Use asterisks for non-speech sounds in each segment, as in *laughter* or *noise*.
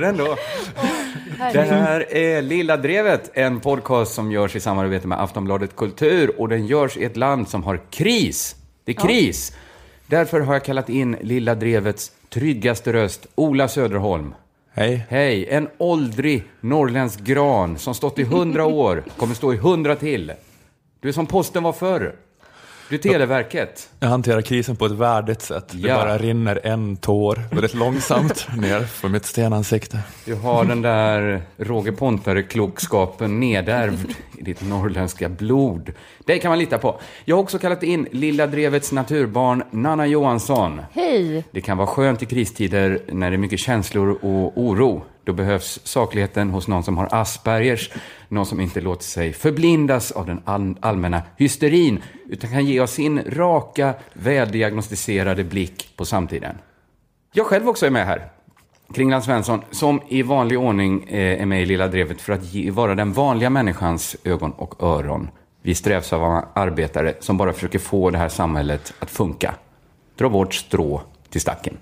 det ändå. Det här är Lilla Drevet, en podcast som görs i samarbete med Aftonbladet Kultur och den görs i ett land som har kris. Det är kris. Därför har jag kallat in Lilla Drevets tryggaste röst, Ola Söderholm. Hej. Hej, en åldrig norrländsk gran som stått i hundra *laughs* år, kommer stå i hundra till. Du är som posten var förr. Du är Televerket. Jag hanterar krisen på ett värdigt sätt. Det Ja. bara rinner en tår väldigt långsamt *laughs* ner för mitt stenansikte. Du har den där Roger Pontare-klokskapen nedärvd i ditt norrländska blod. Det kan man lita på. Jag har också kallat in Lilla Drevets naturbarn Nanna Johansson. Hej! Det kan vara skönt i kristider när det är mycket känslor och oro. Då behövs sakligheten hos någon som har Aspergers, någon som inte låter sig förblindas av den all allmänna hysterin, utan kan ge oss sin raka, väldiagnostiserade blick på samtiden. Jag själv också är med här. Kringland Svensson, som i vanlig ordning eh, är med i Lilla Drevet för att ge, vara den vanliga människans ögon och öron. Vi strävsamma arbetare som bara försöker få det här samhället att funka. Dra vårt strå till stacken.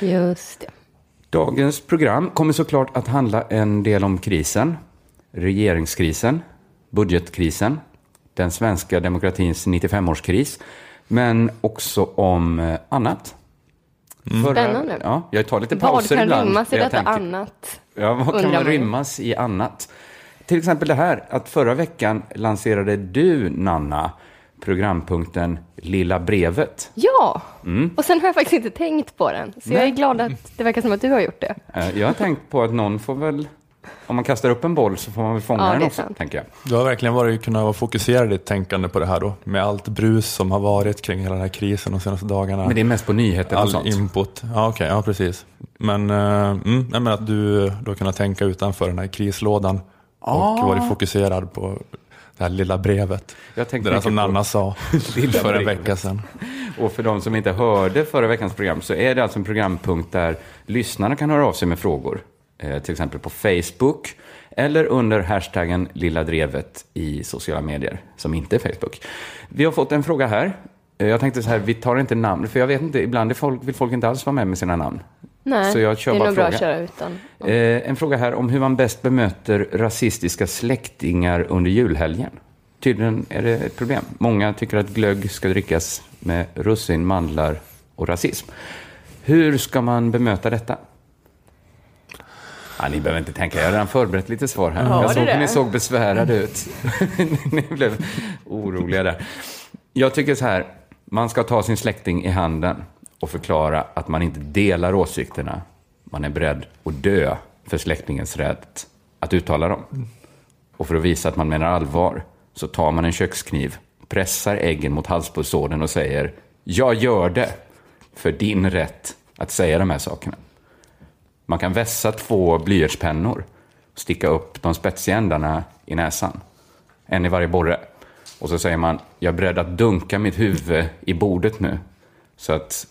Just det. Dagens program kommer såklart att handla en del om krisen, regeringskrisen, budgetkrisen, den svenska demokratins 95-årskris, men också om eh, annat. Förra- Spännande. Ja, jag tar lite Vad pauser kan ibland. rymmas i där jag detta tänker- annat? Ja, vad kan man rymmas i annat? Till exempel det här, att förra veckan lanserade du, Nanna, programpunkten Lilla brevet. Ja! Mm. Och sen har jag faktiskt inte tänkt på den. Så jag är glad att det verkar som att du har gjort det. Eh, Jag har tänkt på att någon får väl, om man kastar upp en boll så får man väl fånga Ja, den också, sant. tänker jag. Du har verkligen varit, kunnat vara fokuserad i ditt tänkande på det här då, med allt brus som har varit kring hela den här krisen de senaste dagarna. Men det är mest på nyheter och All sånt. input. Ja, okej, ja precis. Men, uh, mm, nej, men att du då kunnat tänka utanför den här krislådan Ah. och varit fokuserad på det här lilla brevet. Jag det där som Nanna sa för en vecka sedan. Och för de som inte hörde förra veckans program så är det alltså en programpunkt där lyssnarna kan höra av sig med frågor. Eh, till exempel på Facebook eller under hashtaggen Lilla Drevet i sociala medier, som inte är Facebook. Vi har fått en fråga här. Eh, Jag tänkte så här, vi tar inte namn, för jag vet inte, ibland folk, vill folk inte alls vara med med sina namn. Nej, Så jag kör det är bara nog bra fråga. att köra utan. Eh, en fråga här om hur man bäst bemöter rasistiska släktingar under julhelgen. Tydligen är det ett problem. Många tycker att glögg ska drickas med russin, mandlar och rasism. Hur ska man bemöta detta? Ja, ni behöver inte tänka, jag har redan förberett lite svar här. Har jag såg hur ni såg besvärade ut. *laughs* ni blev oroliga där. Jag tycker så här, man ska ta sin släkting i handen och förklara att man inte delar åsikterna. Man är beredd att dö för släktingens rätt att uttala dem. Och för att visa att man menar allvar så tar man en kökskniv, pressar äggen mot halspulsådern och säger Jag gör det för din rätt att säga de här sakerna. Man kan vässa två blyertspennor, sticka upp de spetsiga ändarna i näsan, en i varje borre. Och så säger man, jag är beredd att dunka mitt huvud i bordet nu, så att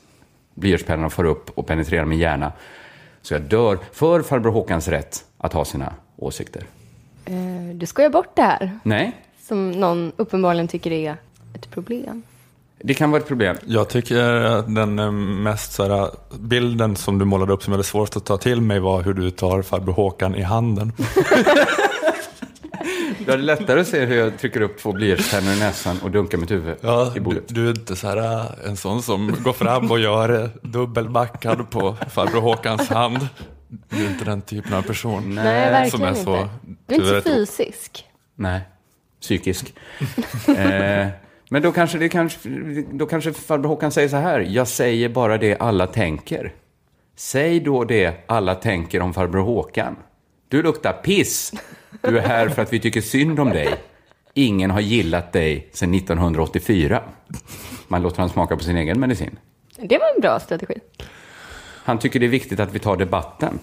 blyertspennorna får upp och penetrerar min hjärna. Så jag dör för farbror Håkans rätt att ha sina åsikter. Eh, Du skojar bort det här, Nej, som någon uppenbarligen tycker är ett problem. det kan vara ett problem. Jag tycker att den eh, mest så här, bilden som du målade upp som är det svårast att ta till mig var hur du tar farbror Håkan i handen. *laughs* Det är lättare att se hur jag trycker upp två blyertspennor i näsan och dunkar mitt huvud Ja, i du, bordet. du är inte så här, äh, en sån som går fram och gör eh, dubbelbackad på farbror Håkans hand. Du är inte den typen av person. Nej, verkligen som är så- inte. Du är inte du fysisk. Nej, psykisk. *laughs* eh, men då kanske, det kanske, då kanske farbror Håkan säger så här, jag säger bara det alla tänker. Säg då det alla tänker om farbror Håkan. Du luktar piss. Du är här för att vi tycker synd om dig. Ingen har gillat dig sedan 1984. Man låter honom smaka på sin egen medicin. Det var en bra strategi. Han tycker det är viktigt att vi tar debatten.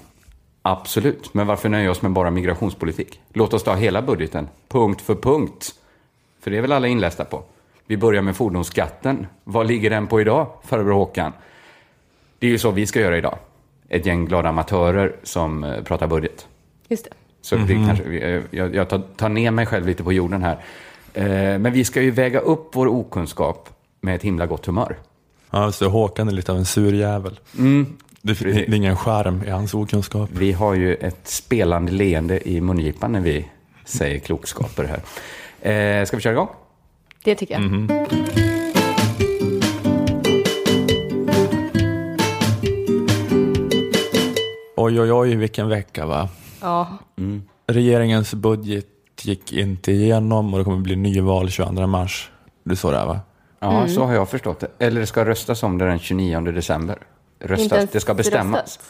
Absolut, men varför nöja oss med bara migrationspolitik? Låt oss ta hela budgeten, punkt för punkt. För det är väl alla inlästa på. Vi börjar med fordonsskatten. Vad ligger den på idag, farbror Håkan? Det är ju så vi ska göra idag. Ett gäng glada amatörer som eh, pratar budget. Just det. Så det kanske, eh, jag, jag tar, ner mig själv lite på jorden här. Eh, Men vi ska ju väga upp vår okunskap med ett himla gott humör. Ja, så Håkan är lite av en sur jävel. Det, det är ingen skärm i hans okunskap. Vi har ju ett spelande leende i mungipan när vi säger klokskaper här. Eh, ska vi köra igång? Det tycker jag. Oj, oj, oj, vilken vecka va? Ja. Regeringens budget gick inte igenom och det kommer bli nyval 22 mars. Det är så det är va? Ja, så har jag förstått det. Eller det ska röstas om det den 29 december. Inte Röstas, ens det ska bestämmas. röstat.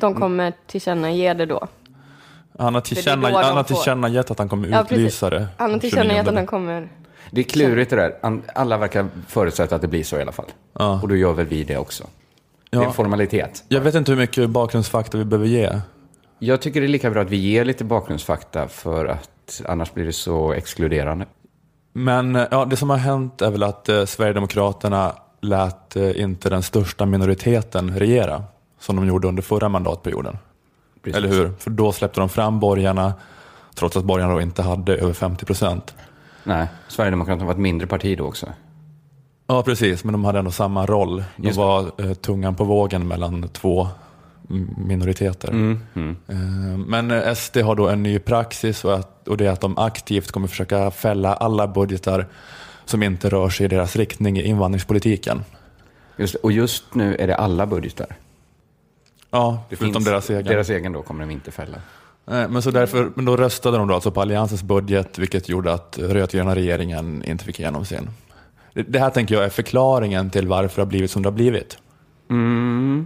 De kommer tillkännage det då. Han har, tillkänna, han har tillkännagett att han kommer Ja, utlysa det. Han har 29. tillkännagett att han kommer... Det är klurigt det där. Alla verkar förutsätta att det blir så i alla fall. Ja. Och då gör väl vi det också. Det är Ja. en formalitet. Jag vet inte hur mycket bakgrundsfakta vi behöver ge. Jag tycker det är lika bra att vi ger lite bakgrundsfakta för att annars blir det så exkluderande. Men eh, ja, det som har hänt är väl att eh, Sverigedemokraterna lät eh, inte den största minoriteten regera som de gjorde under förra mandatperioden. Precis. Eller hur? För då släppte de fram borgarna trots att borgarna då inte hade över 50 procent. Nej, Sverigedemokraterna var ett mindre parti då också. Ja, precis, men de hade ändå samma roll. De Just var eh, tungan på vågen mellan två minoriteter. Mm, mm. Eh, Men eh, SD har då en ny praxis och, att, och det är att de aktivt kommer försöka fälla alla budgetar som inte rör sig i deras riktning i invandringspolitiken. Just, och just nu är det alla budgetar. Ja, Det förutom deras egen. Deras egen då kommer de inte fälla. Nej, Men, så därför, men då röstade de då alltså på Alliansens budget, vilket gjorde att rödgröna regeringen inte fick igenom sin. Det här tänker jag är förklaringen till varför det har blivit som det har blivit.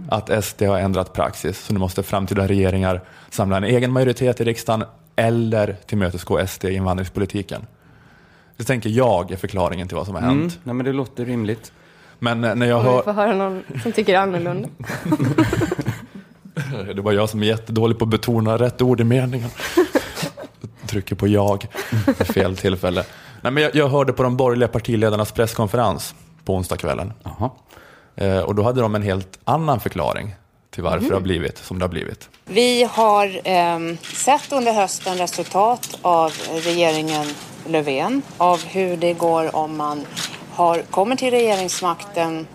Att SD har ändrat praxis, så nu måste framtida regeringar samla en egen majoritet i riksdagen eller tillmötesgå SD i invandringspolitiken. Det tänker jag är förklaringen till vad som har Mm. hänt. Nej, men det låter rimligt. Men eh, när jag Om vi hör... får höra någon som tycker annorlunda. *laughs* Det var jag som är jättedålig på att betona rätt ord i meningen. *laughs* Trycker på jag vid fel tillfälle. Nej, men jag, jag hörde på de borgerliga partiledarnas presskonferens på onsdagskvällen. Eh, och då hade de en helt annan förklaring till varför det har blivit som det har blivit. Vi har ehm, sett under hösten resultat av regeringen Löfven, av hur det går om man har, kommer till regeringsmakten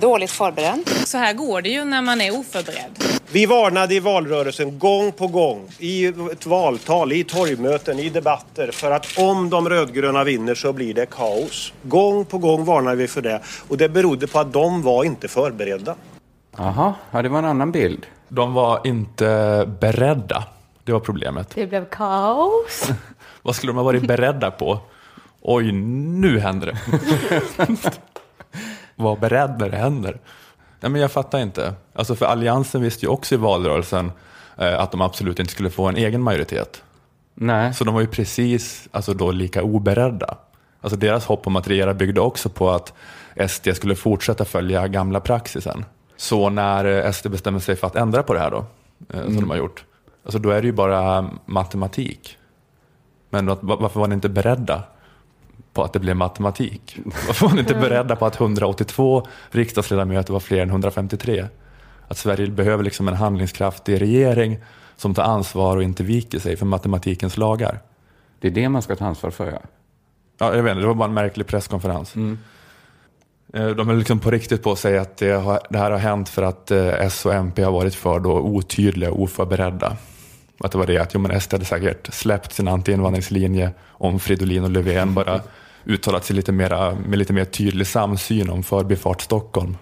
dåligt förberedd. Så här går det ju när man är oförberedd. Vi varnade i valrörelsen gång på gång, i ett valtal, i torgmöten, i debatter, för att om de rödgröna vinner så blir det kaos. Gång på gång varnade vi för det och det berodde på att de var inte förberedda. Jaha, ja, det var en annan bild. De var inte beredda. Det var problemet. Det blev kaos. *laughs* Vad skulle de ha varit beredda på? Oj, nu händer det. *laughs* Var beredd när det händer. Nej, men jag fattar inte. Alltså för Alliansen visste ju också i valrörelsen eh, att de absolut inte skulle få en egen majoritet. Nej. Så de var ju precis alltså då lika oberedda. Alltså deras hopp om att regera byggde också på att SD skulle fortsätta följa gamla praxisen. Så när eh, SD bestämmer sig för att ändra på det här då, eh, som de har gjort, alltså då är det ju bara matematik. Men varför var ni inte beredda på att det blev matematik? Varför var ni inte beredda på att 182 riksdagsledamöter var fler än 153? Att Sverige behöver liksom en handlingskraftig regering som tar ansvar och inte viker sig för matematikens lagar. Det är det man ska ta ansvar för, ja. Ja, jag vet inte, det var bara en märklig presskonferens. Eh, De är liksom på riktigt på att säga att det, har, det här har hänt för att eh, S och MP har varit för då otydliga och oförberedda. Att det var det att jo, men SD hade säkert släppt sin antiinvandringslinje om Fridolin och Löfven bara uttalat sig lite mera, med lite mer tydlig samsyn om Förbifart Stockholm.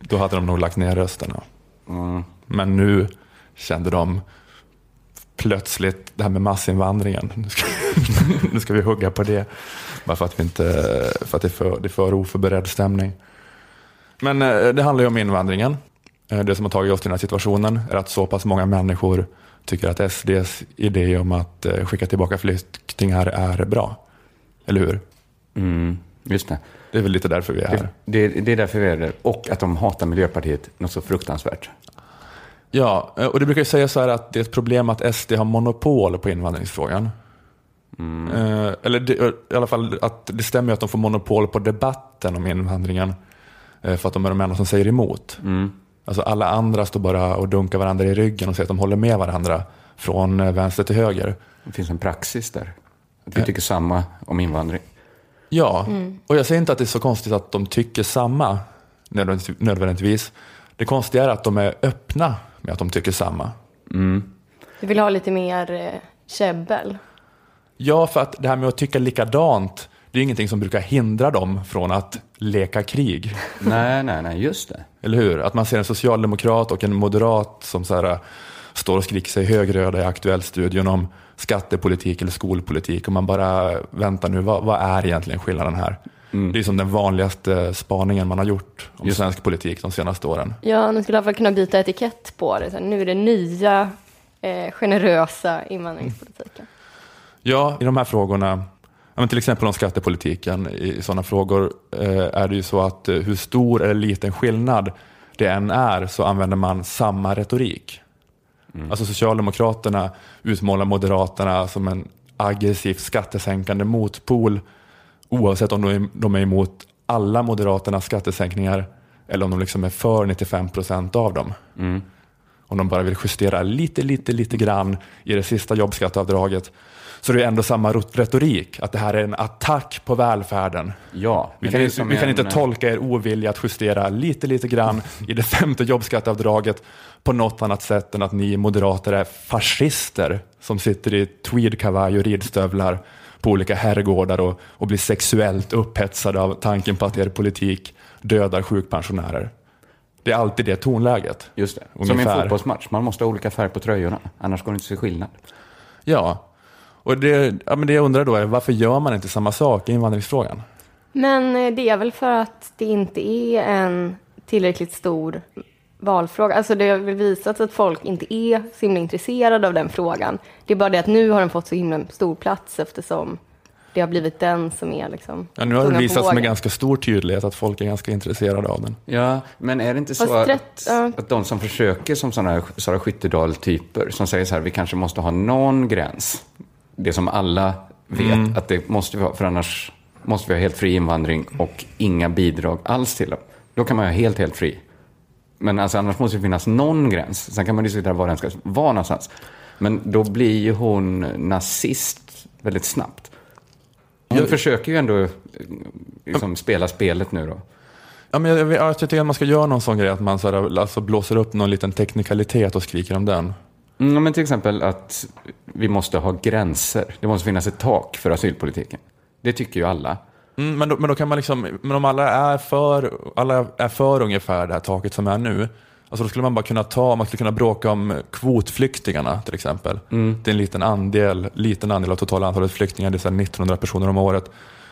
Då hade de nog lagt ner rösterna. Men nu kände de plötsligt det här med massinvandringen. Nu ska, *laughs* nu ska vi hugga på det. Bara för att, vi inte, för att det, är för, det är för oförberedd stämning. Men eh, det handlar ju om invandringen. Eh, Det som har tagit oss till den här situationen är att så pass många människor tycker att SDs idé om att eh, skicka tillbaka flyktingar är bra. Eller hur? Mm, just det. Det är väl lite därför vi är här. Det, det, det är därför vi är där. Och att de hatar Miljöpartiet något så fruktansvärt. Ja, eh, och det brukar ju sägas så här att det är ett problem att SD har monopol på invandringsfrågan. Eh, Eller det, i alla fall att det stämmer ju att de får monopol på debatten om invandringen. eh, För att de är de enda som säger emot. Alltså alla andra står bara och dunkar varandra i ryggen och säger att de håller med varandra från eh, vänster till höger. Det finns en praxis där. Att vi tycker samma om invandring. Ja, och jag säger inte att det är så konstigt att de tycker samma nödvändigtvis. nödvändigtvis. Det konstiga är att de är öppna med att de tycker samma. Du vill ha lite mer eh, käbbel. Ja, för att det här med att tycka likadant, det är ingenting som brukar hindra dem från att leka krig. Nej, nej, nej, just det. Eller hur? Att man ser en socialdemokrat och en moderat som så här, står och skriker sig högröda i Aktuellstudion om skattepolitik eller skolpolitik och man bara väntar nu, vad, vad är egentligen skillnaden här? Det är som den vanligaste spaningen man har gjort om Just. svensk politik de senaste åren. Ja, ni skulle i alla fall kunna byta etikett på det. Så nu är det nya eh, generösa invandringspolitiken. Ja, i de här frågorna, ja, men till exempel om skattepolitiken, i sådana frågor eh, är det ju så att eh, hur stor eller liten skillnad det än är så använder man samma retorik. Alltså Socialdemokraterna utmålar Moderaterna som en aggressivt skattesänkande motpol oavsett om de är, de är emot alla Moderaternas skattesänkningar eller om de liksom är för 95 procent av dem. Om de bara vill justera lite, lite, lite grann i det sista jobbskatteavdraget så det är ändå samma retorik, att det här är en attack på välfärden. Ja. Vi kan, vi kan en- inte tolka er ovilja att justera lite, lite grann i det femte jobbskatteavdraget på något annat sätt än att ni moderater är fascister som sitter i tweedkavaj och ridstövlar på olika herrgårdar och, och blir sexuellt upphetsade av tanken på att er politik dödar sjukpensionärer. Det är alltid det tonläget. Just det. Som i en fotbollsmatch. Man måste ha olika färg på tröjorna. Annars går det inte att se skillnad. Ja, och det, ja, men det jag undrar då är varför gör man inte samma sak i invandringsfrågan? Men eh, det är väl för att det inte är en tillräckligt stor valfråga. Alltså det har väl visat att folk inte är så himla intresserade av den frågan. Det är bara det att nu har den fått så himla stor plats eftersom det har blivit den som är liksom Ja, nu har det visats med ganska stor tydlighet att folk är ganska intresserade av den. Ja, men är det inte så att, rätt- ja. att de som försöker som sådana här Sara Skyttedal-typer, som säger så här, vi kanske måste ha någon gräns. Det som alla vet att det måste vi ha, för annars måste vi ha helt fri invandring och inga bidrag alls till dem. Då kan man ha helt, helt fri. Men alltså, annars måste det finnas någon gräns. Sen kan man diskutera var den ska vara någonstans. Men då blir ju hon nazist väldigt snabbt. Hon Jag- försöker ju ändå eh, liksom, spela spelet nu då. Ja, men jag, jag, jag tycker att man ska göra någon sån grej, att man så här, alltså, blåser upp någon liten teknikalitet och skriker om den. Mm, men till exempel att vi måste ha gränser. Det måste finnas ett tak för asylpolitiken. Det tycker ju alla. Mm, men, då, men då kan man liksom, men om alla är för, alla är för ungefär det här taket som är nu, alltså då skulle man bara kunna ta, man skulle kunna bråka om kvotflyktingarna till exempel. Det är en liten andel, liten andel av totala antalet flyktingar, det är så här 1900 personer om året.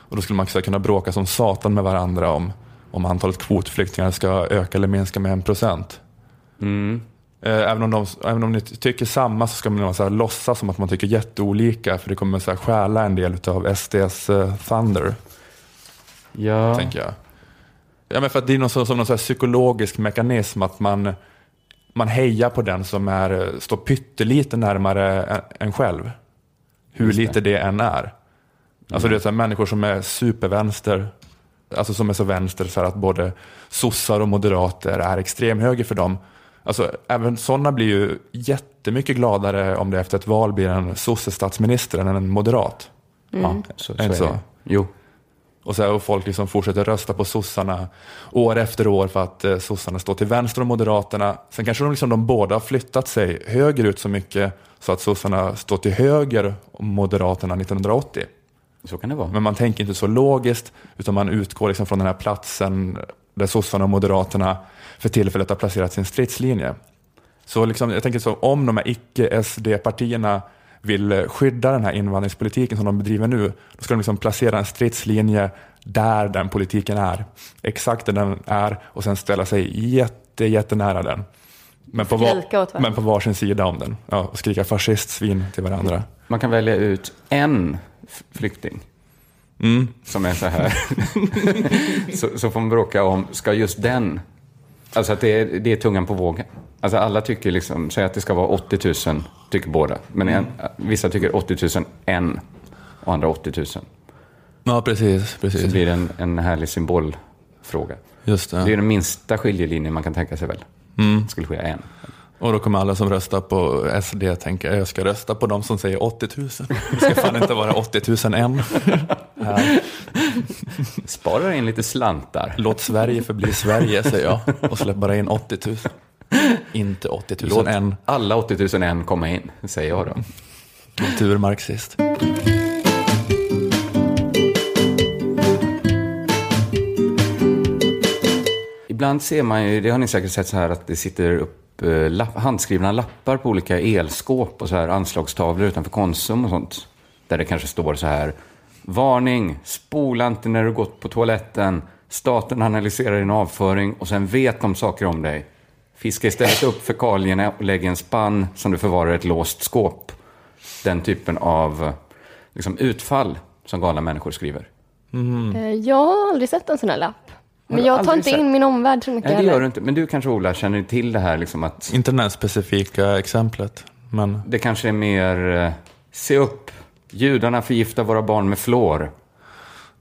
Och då skulle man kunna bråka som satan med varandra om, om antalet kvotflyktingar ska öka eller minska med en procent. Eh, Även om, de, även om ni tycker samma så ska man så här låtsas som att man tycker jätteolika för det kommer så här stjäla en del av SDs eh, thunder Ja. tänker jag. Ja, men för att det är någon, som någon så här psykologisk mekanism att man, man hejar på den som är, står pyttelite närmare en, själv. Hur Just lite det än är. Alltså det är så här, människor som är supervänster, alltså som är så vänster så här att både sossar och moderater är extremhöger för dem. Alltså även sådana blir ju jättemycket gladare om det efter ett val blir en sosse-statsminister än en moderat. ja så, så Är är det så? det. Jo. Och, så här, och folk liksom fortsätter rösta på sossarna år efter år för att eh, sossarna står till vänster om moderaterna. Sen kanske de, liksom, de båda har flyttat sig högerut så mycket så att sossarna står till höger om moderaterna 1980. Så kan det vara. Men man tänker inte så logiskt utan man utgår liksom från den här platsen där sossarna och moderaterna för tillfället har placerat sin stridslinje. Så liksom, jag tänker så, om de här icke-SD-partierna vill skydda den här invandringspolitiken som de bedriver nu, då ska de liksom placera en stridslinje där den politiken är. Exakt där den är och sen ställa sig jätte, jättenära den. Men på, var, men på varsin sida om den. Ja, och skrika fascistsvin till varandra. Man kan välja ut en flykting. Mm. Som är så här. *laughs* så, så får man bråka om, ska just den... Alltså att det är, det är tungan på vågen. Alltså alla tycker liksom, säg att det ska vara 80 000, tycker båda. Men en, vissa tycker 80 000 en och andra 80 000. Så Ja, precis. precis. blir det en, en härlig symbolfråga. Just det. Det är den minsta skiljelinjen man kan tänka sig väl. Mm. Skulle ske en. Och då kommer alla som röstar på SD tänka, jag ska rösta på de som säger 80 000. Det ska fan inte vara 80 000 än. *laughs* Ja. Sparar in lite slantar. Låt Sverige förbli Sverige, säger jag. Och släpp bara in 80 000. Inte 80 000 Låt än. alla 80 001 komma in, säger jag då. Kulturmarxist. Ibland ser man ju, det har ni säkert sett så här, att det sitter upp lapp, handskrivna lappar på olika elskåp och så här anslagstavlor utanför Konsum och sånt. Där det kanske står så här, varning, spola inte när du gått på toaletten, staten analyserar din avföring och sen vet de saker om dig. Fiska istället upp fekalierna och lägg i en spann som du förvarar i ett låst skåp. Den typen av liksom, utfall som galna människor skriver. Eh, Jag har aldrig sett en sån här lapp. Men jag tar inte sett? in min omvärld så mycket Nej, det gör du inte. Men du kanske, Ola, känner till det här liksom att Inte det här specifika exemplet. Men Det kanske är mer, eh, se upp, judarna förgiftar våra barn med fluor.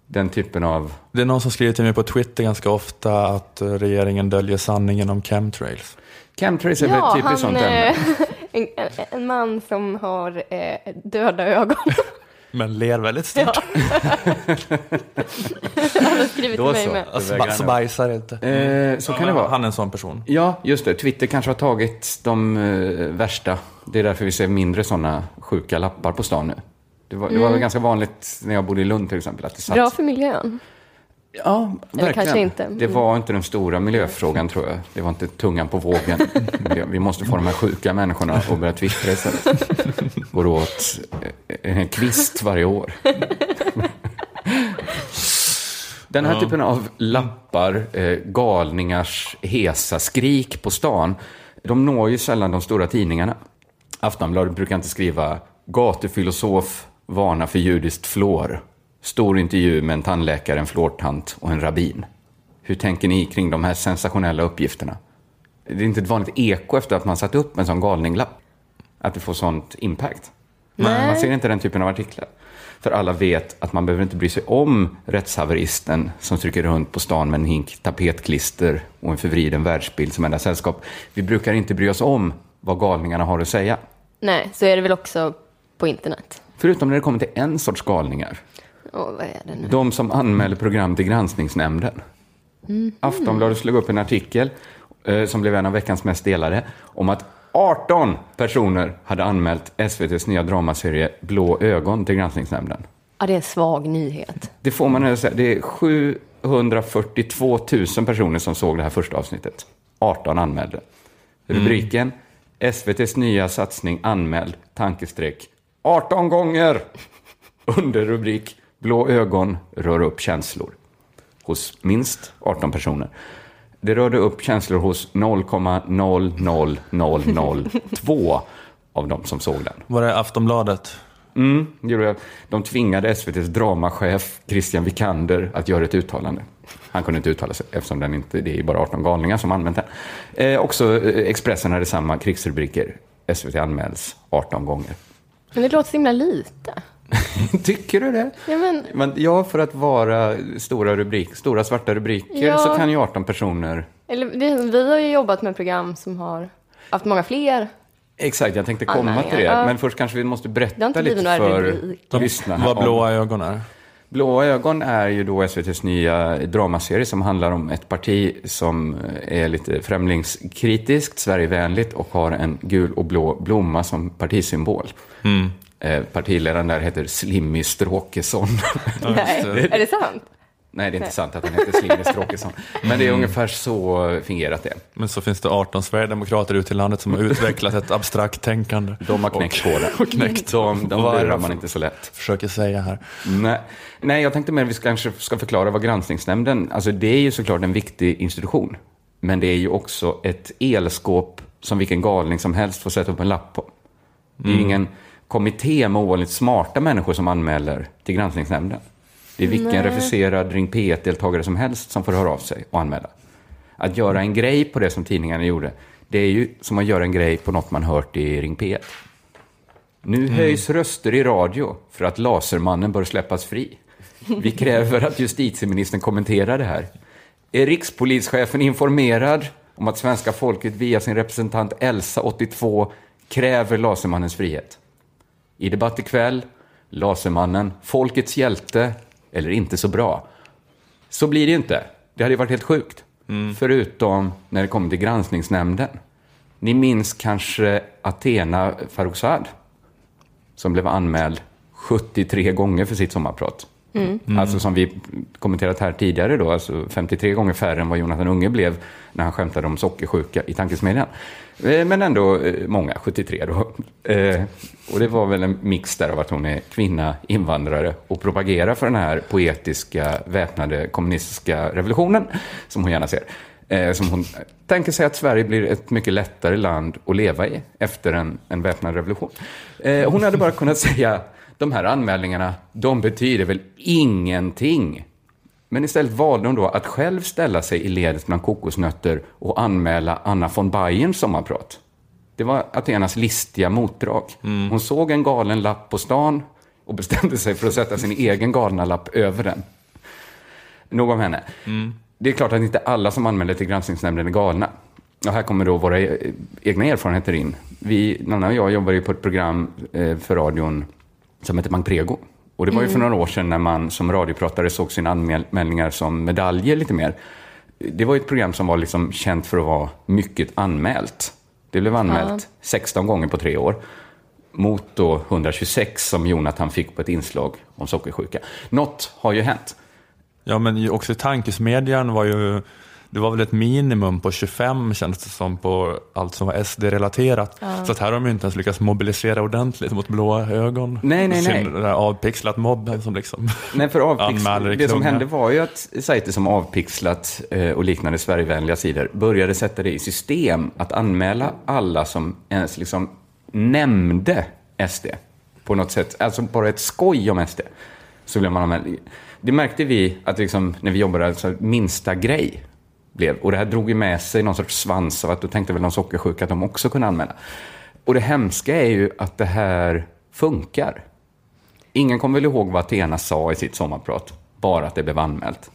Den typen av, det är någon som skriver till mig på Twitter ganska ofta att eh, regeringen döljer sanningen om chemtrails. chemtrails är väl Ja, ett typiskt han, sånt ämne. eh, *laughs* en, en, en man som har eh, döda ögon. *laughs* Men ler väldigt stort. Ja. *laughs* han har skrivit Då till mig så. med. Alltså, han bajsar inte. Eh, så kan det vara. Han är en sån person. Ja, just det. Twitter kanske har tagit de eh, värsta. Det är därför vi ser mindre sådana sjuka lappar på stan nu. Det var, det var väl ganska vanligt när jag bodde i Lund till exempel. Att det satt... Bra för miljön. Ja, verkligen. kanske inte. Det var inte den stora miljöfrågan tror jag. Det var inte tungan på vågen. *laughs* Vi måste få de här sjuka människorna att börja twittra istället. Går åt eh, en kvist varje år. Den här typen av lappar, eh, galningars hesa skrik på stan, de når ju sällan de stora tidningarna. Aftonbladet brukar inte skriva gatufilosof varnar för judiskt flår. Stor intervju med en tandläkare, en flårtant och en rabbin. Hur tänker ni kring de här sensationella uppgifterna? Det är inte ett vanligt eko efter att man satt upp en sån galninglapp. Att det får sånt impact. Nej. Man ser inte den typen av artiklar. För alla vet att man behöver inte bry sig om rättshaveristen som stryker runt på stan med en hink tapetklister och en förvriden världsbild som enda sällskap. Vi brukar inte bry oss om vad galningarna har att säga. Nej, så är det väl också på internet. Förutom när det kommer till en sorts galningar. Åh, vad är det nu? De som anmäler program till granskningsnämnden. Aftonbladet slog upp en artikel eh, som blev en av veckans mest delade om att 18 personer hade anmält SVTs nya dramaserie Blå ögon till granskningsnämnden. Ja, det är en svag nyhet. Det får man säga. Det är 742 000 personer som såg det här första avsnittet. 18 anmälde. Rubriken SVTs nya satsning anmäld, tankestreck, 18 gånger. *laughs* Under rubrik Blå ögon rör upp känslor. Hos minst 18 personer. Det rörde upp känslor hos 0,00002 av de som såg den. Var det Aftonbladet? Mm, gjorde jag. De tvingade SVTs dramachef Christian Vikander att göra ett uttalande. Han kunde inte uttala sig eftersom den inte, det är bara 18 galningar som använt den. Eh, också eh, Expressen hade samma krigsrubriker. SVT anmäls 18 gånger. Men det låter så himla lite. *laughs* Tycker du det? Ja, men, Men ja, för att vara stora, rubrik, stora svarta rubriker Ja. så kan ju 18 personer... eller, vi, vi har ju jobbat med program som har haft många fler. Exakt, jag tänkte komma Anmälningar, till det. ja. Men först kanske vi måste berätta lite för lyssnarna. Vad blåa ögon är? Blåa ögon är ju då SVTs nya dramaserie som handlar om ett parti som är lite främlingskritiskt, Sverigevänligt och har en gul och blå blomma som partisymbol. Eh, partiledaren där heter Slimmy Stråkesson. *laughs* Nej, är det sant? Nej, det är inte sant att han heter Slimmy Stråkesson. Men det är ungefär så fingerat det. Men så finns det 18 sverigedemokrater ute i landet som har *laughs* utvecklat ett abstrakt tänkande. De har knäckt på det. *laughs* Och knäckt. De, de lurar man inte så lätt. Försöker säga här. Nej, Nej jag tänkte mer att vi kanske ska förklara vad granskningsnämnden, alltså det är ju såklart en viktig institution. Men det är ju också ett elskåp som vilken galning som helst får sätta upp en lapp på. Det är ju ingen kommitté med ovanligt smarta människor som anmäler till granskningsnämnden. Det är vilken refuserad Ring P1-deltagare som helst som får höra av sig och anmäla. Att göra en grej på det som tidningarna gjorde, det är ju som att göra en grej på något man hört i Ring P1. Nu höjs röster i radio för att Lasermannen bör släppas fri. Vi kräver att justitieministern kommenterar det här. Är rikspolischefen informerad om att svenska folket via sin representant Elsa, 82, kräver Lasermannens frihet. I debatt ikväll, Lasermannen, folkets hjälte eller inte så bra. Så blir det inte. Det hade ju varit helt sjukt. Förutom när det kommer till granskningsnämnden. Ni minns kanske Athena Farrokhzad som blev anmäld 73 gånger för sitt sommarprat. Mm. Alltså som vi kommenterat här tidigare då, alltså 53 gånger färre än vad Jonathan Unge blev när han skämtade om sockersjuka i Tankesmedjan. Eh, men ändå eh, många, 73 då. Eh, och det var väl en mix där av att hon är kvinna, invandrare och propagerar för den här poetiska väpnade kommunistiska revolutionen som hon gärna ser. Som hon tänker sig att Sverige blir ett mycket lättare land att leva i efter en, en väpnad revolution. Hon hade bara kunnat *laughs* säga de här anmälningarna, de betyder väl ingenting. Men istället valde hon då att själv ställa sig i ledet bland kokosnötter och anmäla Anna von Bayerns sommarprat. Det var Athenas listiga motdrag. Hon såg en galen lapp på stan och bestämde sig för att sätta sin egen galna lapp över den. Nog om henne. Det är klart att inte alla som anmäler till granskningsnämnden är galna. Och här kommer då våra eh, egna erfarenheter in. Vi, Nanna och jag jobbar ju på ett program eh, för radion som heter Manprego. Och det var ju för några år sedan när man som radiopratare såg sina anmälningar som medaljer lite mer. Det var ju ett program som var liksom känt för att vara mycket anmält. Det blev anmält 16 gånger på tre år. Mot då 126 som Jonathan fick på ett inslag om sockersjuka. Något har ju hänt. Ja, men också tankesmedjan var ju, det var väl ett minimum på 25 kändes det som på allt som var SD-relaterat. Så att här har de ju inte ens lyckats mobilisera ordentligt mot blåa ögon. Nej, nej, nej. Sin, där avpixlat mobben som liksom *laughs* Nej, för avpix... anmäler i det som hände var ju att sajter som Avpixlat eh, och liknande Sverigevänliga sidor började sätta det i system att anmäla alla som ens liksom nämnde SD på något sätt. Alltså bara ett skoj om SD. Så blev man anmäld. Det märkte vi att liksom, när vi jobbade, alltså, minsta grej blev. Och det här drog ju med sig någon sorts svans av att då tänkte väl de sockersjuka att de också kunde anmäla. Och det hemska är ju att det här funkar. Ingen kommer väl ihåg vad Athena sa i sitt sommarprat, bara att det blev anmält.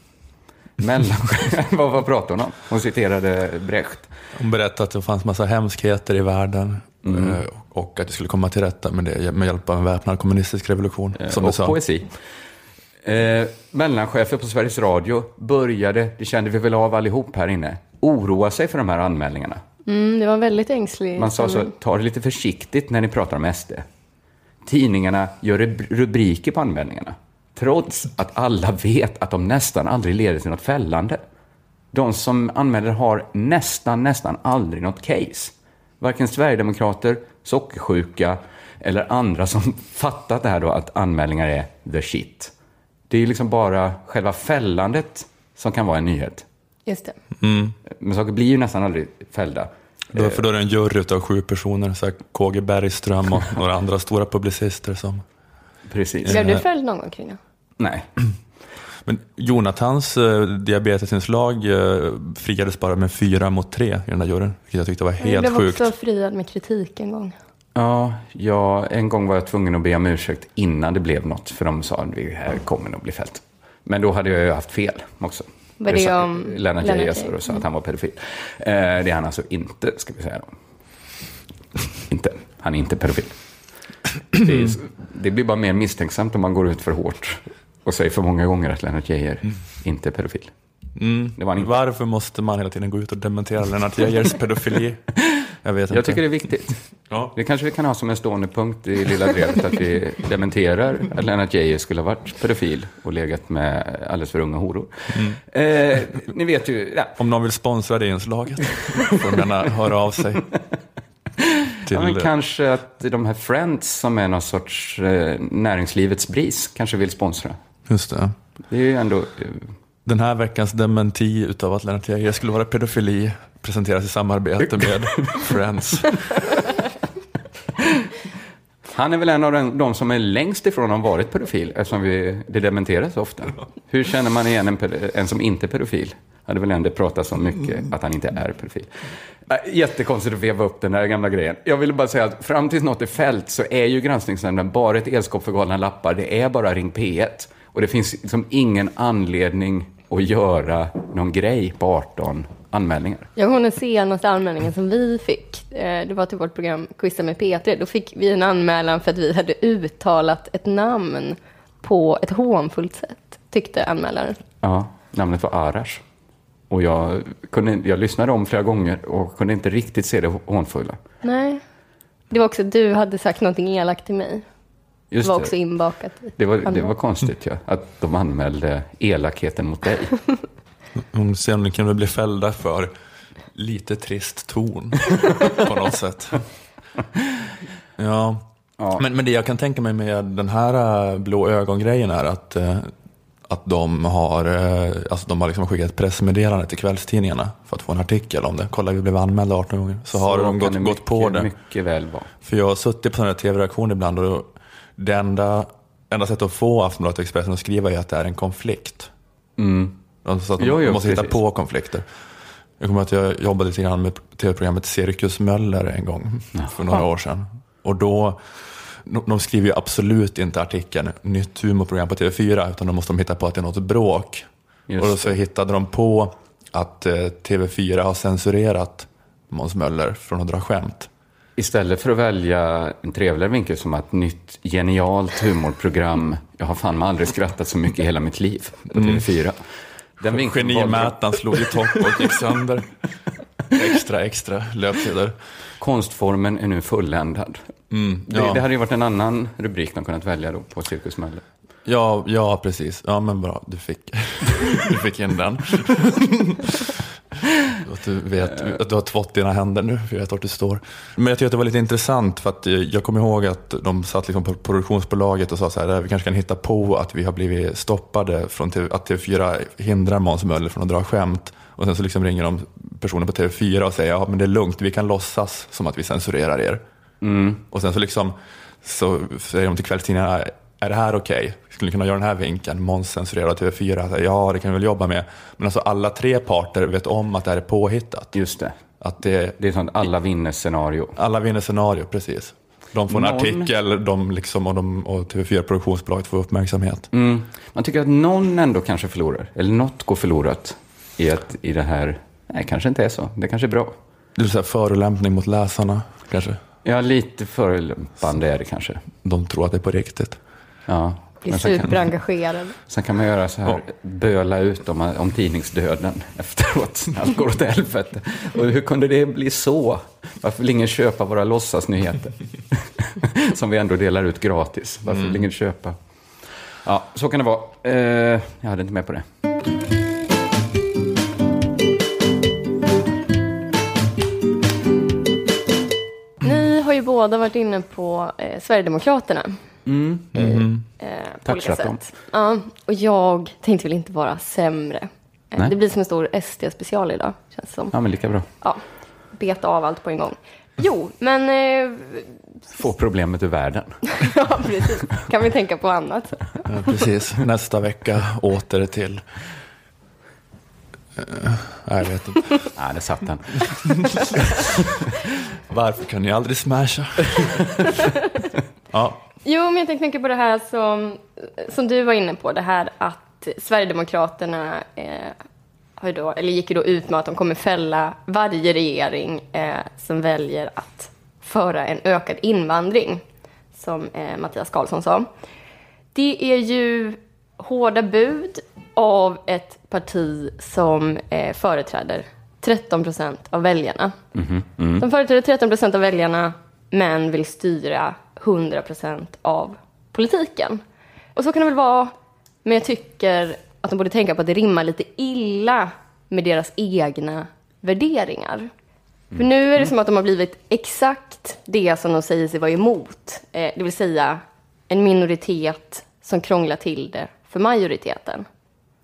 Mellanchef, *laughs* vad, vad pratade hon om? Hon citerade Brecht. Hon berättade att det fanns massa hemskheter i världen Mm. eh, och att det skulle komma till rätta med det med hjälp av en väpnad kommunistisk revolution. Som du och poesi. Eh, mellanchefer på Sveriges Radio började, det kände vi väl av allihop här inne, oroa sig för de här anmälningarna. Mm, det var väldigt ängslig. Man sa så, ta det lite försiktigt när ni pratar om SD. Tidningarna gör rub- rubriker på anmälningarna. Trots att alla vet att de nästan aldrig leder till något fällande. De som anmäler har nästan, nästan aldrig något case. Varken Sverigedemokrater, sockersjuka eller andra som *laughs* fattat det här då att anmälningar är the shit. Det är liksom bara själva fällandet som kan vara en nyhet. Just det. Men saker blir ju nästan aldrig fällda. Då, för då är det en jury av sju personer, så här KG Bergström och *laughs* några andra stora publicister som Precis. Blev du fälld någon gång, Krina? Nej. *clears throat* Men Jonathans eh, diabetesinslag eh, friades bara med fyra mot tre i den där juryn, vilket jag tyckte var Jag helt blev sjukt. också friad med kritik en gång. Ja, ja, en gång var jag tvungen att be om ursäkt innan det blev något, för de sa att det här kommer nog bli fällt. Men då hade jag ju haft fel också. Var det sa- om Lennart Geijer och sa att han var pedofil. Eh, det är han alltså inte, ska vi säga då. *laughs* inte. Han är inte pedofil. Det, är, det blir bara mer misstänksamt om man går ut för hårt och säger för många gånger att Lennart Geijer inte är pedofil. Mm. Det var han inte. Varför måste man hela tiden gå ut och dementera Lennart Geijers pedofili? *laughs* Jag vet inte. Jag tycker det är viktigt. *laughs* Ja. Det kanske vi kan ha som en stående punkt i lilla brevet, att vi dementerar att Lennart Geijer skulle ha varit pedofil och legat med alldeles för unga horor. Eh, ni vet ju, ja, Om någon vill sponsra det inslaget får de gärna höra av sig. Ja, men kanske att de här Friends som är någon sorts eh, näringslivets BRIS kanske vill sponsra. Just det. Det är ju ändå, eh, Den här veckans dementi utav att Lennart Geijer skulle vara pedofili presenteras i samarbete med *laughs* Friends. han är väl en av den, de som är längst ifrån att ha varit pedofil, eftersom vi, det dementeras ofta. Hur känner man igen en, en som inte är pedofil? Hade väl ändå pratats om mycket att han inte är pedofil. Äh, Jättekonstigt att veva upp den där gamla grejen. Jag ville bara säga att fram tills något är fällt så är ju granskningsnämnden bara ett elskåp för galna lappar. Det är bara Ring P1. Och det finns liksom ingen anledning att göra någon grej på 18 anmälningar. Jag kommer ihåg den senaste anmälningen som vi fick. Eh, Det var till vårt program Quizza med P3. Då fick vi en anmälan för att vi hade uttalat ett namn på ett hånfullt sätt, tyckte anmälaren. Ja, namnet var Arash. Och jag, kunde, jag lyssnade om flera gånger och kunde inte riktigt se det hånfulla. Nej. Det var också att du hade sagt någonting elakt till mig. Just det var också inbakat Det var, det var konstigt, ja. Att de anmälde elakheten mot dig. *laughs* Hon ser om ni kunde bli fällda för lite trist ton på något sätt. Ja. Ja. Men, men det jag kan tänka mig med den här äh, blå ögongrejen är att, äh, att de har, äh, alltså de har liksom skickat ett pressmeddelande till kvällstidningarna för att få en artikel om det. Kolla, vi blev anmälda 18 gånger. Så, har de gått, det gått på mycket, det. mycket väl vara. För jag har suttit på sådana här tv-reaktioner ibland och det enda, enda sättet att få Aftonbladet och Expressen att skriva är att det är en konflikt. De, så att de Jo, jo, måste hitta precis. på konflikter. Jag kommer att jag jobbade lite grann med tv-programmet Cirkus Möller en gång för några år sedan. Och då, de, de skriver ju absolut inte artikeln nytt humorprogram på TV4 utan då måste de hitta på att det är något bråk. Just och då så hittade de på att eh, TV4 har censurerat Måns Möller från att dra skämt. Istället för att välja en trevligare vinkel som att nytt genialt humorprogram. Jag har fan aldrig skrattat så mycket i hela mitt liv på TV4. Den vinkeln. Genimätaren slog i topp och gick sönder. Extra, extra löpsedlar. Konstformen är nu fulländad. Mm, Det, ja. det hade ju varit en annan rubrik de kunnat välja då på Cirkus Möller. Ja, ja, precis. Ja, men bra. Du fick, *laughs* du fick in den. *laughs* att du vet att du har tvått dina händer nu, för jag vet vart du står. Men jag tycker att det var lite intressant, för att jag kommer ihåg att de satt liksom på produktionsbolaget och sa så här, vi kanske kan hitta på att vi har blivit stoppade från TV, att TV4 hindrar Måns Möller från att dra skämt. Och sen så liksom ringer de personer på TV4 och säger, ja men det är lugnt, vi kan låtsas som att vi censurerar er. Och sen så liksom så säger de till kvällstidningarna, är det här okej? Skulle kunna göra den här vinkeln? Måns censurerar TV4. Så, Ja, det kan vi väl jobba med. Men alltså alla tre parter vet om att det här är påhittat. Just det. Att det, Det är ett sånt alla vinner-scenario. alla vinner scenario, precis. De får en Någon- artikel de liksom, och, de, och TV4 produktionsbolaget får uppmärksamhet. Mm. Man tycker att någon ändå kanske förlorar. Eller något går förlorat i, att, i det här. Nej, kanske inte är så. Det kanske är bra. Det är så här förolämpning mot läsarna, kanske. Ja, lite förolämpande är det kanske. De tror att det är på riktigt. Ja. Blir superengagerad. sen kan man göra så här, böla ut om, om tidningsdöden *laughs* efteråt. när Allt går åt helvete. Och hur kunde det bli så? Varför vill ingen köpa våra låtsasnyheter? *laughs* Som vi ändå delar ut gratis. Varför vill ingen köpa? Ja, så kan det vara. Eh, jag hade inte med på det. Ni har ju båda varit inne på eh, Sverigedemokraterna. Mm. Eh, på olika Touchat dem. sätt. Ja, och jag tänkte väl inte vara sämre. Eh, Nej. det blir som en stor SD-special idag, känns det som. Ja, men lika bra. Ja, beta av allt på en gång. Jo, men... Eh, Få problemet ur världen. *laughs* ja, precis. Kan vi tänka på annat? Ja, precis. Nästa vecka åter till... Eh, nej, jag vet inte. Nej, det satt den. *laughs* Varför kan ni aldrig smasha? *laughs* ja, Jo, men jag tänkte tänka på det här som, som du var inne på, det här att Sverigedemokraterna eh, har då, eller gick ju då ut med att de kommer fälla varje regering eh, som väljer att föra en ökad invandring, som eh, Mattias Karlsson sa. Det är ju hårda bud av ett parti som eh, företräder 13 procent av väljarna. De företräder 13 procent av väljarna, men vill styra 100 procent av politiken. Och så kan det väl vara, men jag tycker att de borde tänka på att det rimmar lite illa med deras egna värderingar. För nu är det som att de har blivit exakt det som de säger sig vara emot. Eh, det vill säga en minoritet som krånglar till det för majoriteten.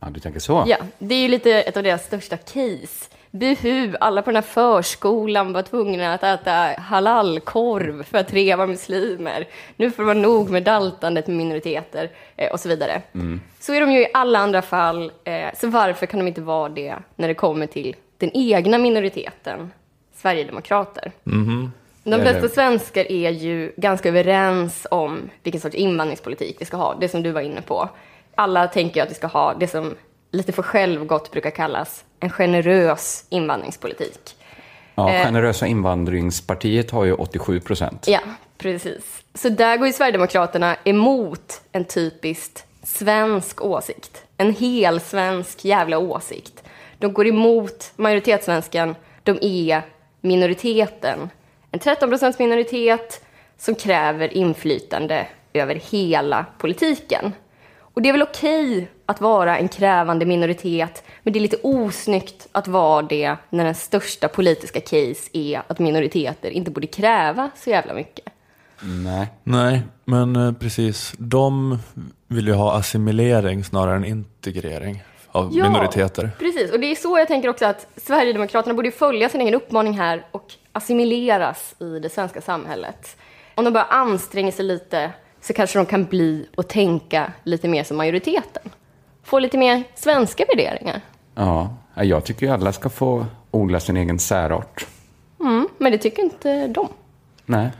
Ja, du tänker så? Ja, det är ju lite ett av deras största case. Buhu, alla på den här förskolan var tvungna att äta halalkorv för att tre var muslimer. Nu får det vara nog med daltandet med minoriteter eh, och så vidare. Så är de ju i alla andra fall. Eh, så varför kan de inte vara det när det kommer till den egna minoriteten, Sverigedemokrater? De flesta svenskar är ju ganska överens om vilken sorts invandringspolitik vi ska ha, det som du var inne på. Alla tänker att vi ska ha det som lite för självgott brukar kallas en generös invandringspolitik. Ja, Eh. Generösa invandringspartiet har ju 87 procent. Ja, precis. Så där går ju Sverigedemokraterna emot en typiskt svensk åsikt. En hel svensk jävla åsikt. De går emot majoritetssvenskan. De är minoriteten. En 13 procents minoritet som kräver inflytande över hela politiken. Och det är väl okej att vara en krävande minoritet, men det är lite osnyggt att vara det när den största politiska case är att minoriteter inte borde kräva så jävla mycket. Nej. Nej, men eh, precis. De vill ju ha assimilering snarare än integrering av minoriteter. Precis, och det är så jag tänker också att Sverigedemokraterna borde följa sin egen uppmaning här och assimileras i det svenska samhället. Om de bara anstränger sig lite så kanske de kan bli och tänka lite mer som majoriteten. Få lite mer svenska värderingar. Ja, jag tycker ju alla ska få odla sin egen särart. Mm, men det tycker inte de. Nej.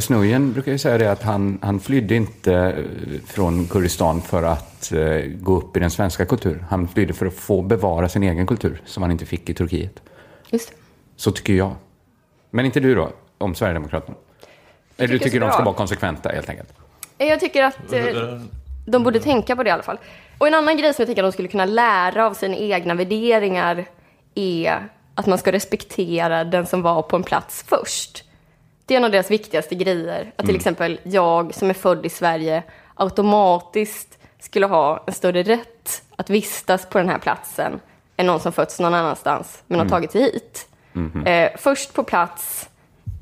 Snujen brukar ju säga det att han, han flydde inte eh, från Kurdistan för att eh, gå upp i den svenska kulturen. Han flydde för att få bevara sin egen kultur som han inte fick i Turkiet. Just det. Så tycker jag. Men inte du då, om Sverigedemokraterna? Eller du tycker de ska vara konsekventa helt enkelt? Jag tycker att eh, de borde tänka på det i alla fall. Och en annan grej som jag tycker att de skulle kunna lära av sina egna värderingar är att man ska respektera den som var på en plats först. Det är en av deras viktigaste grejer. Att till exempel jag som är född i Sverige automatiskt skulle ha en större rätt att vistas på den här platsen än någon som fötts någon annanstans men har tagit sig hit. Eh, först på plats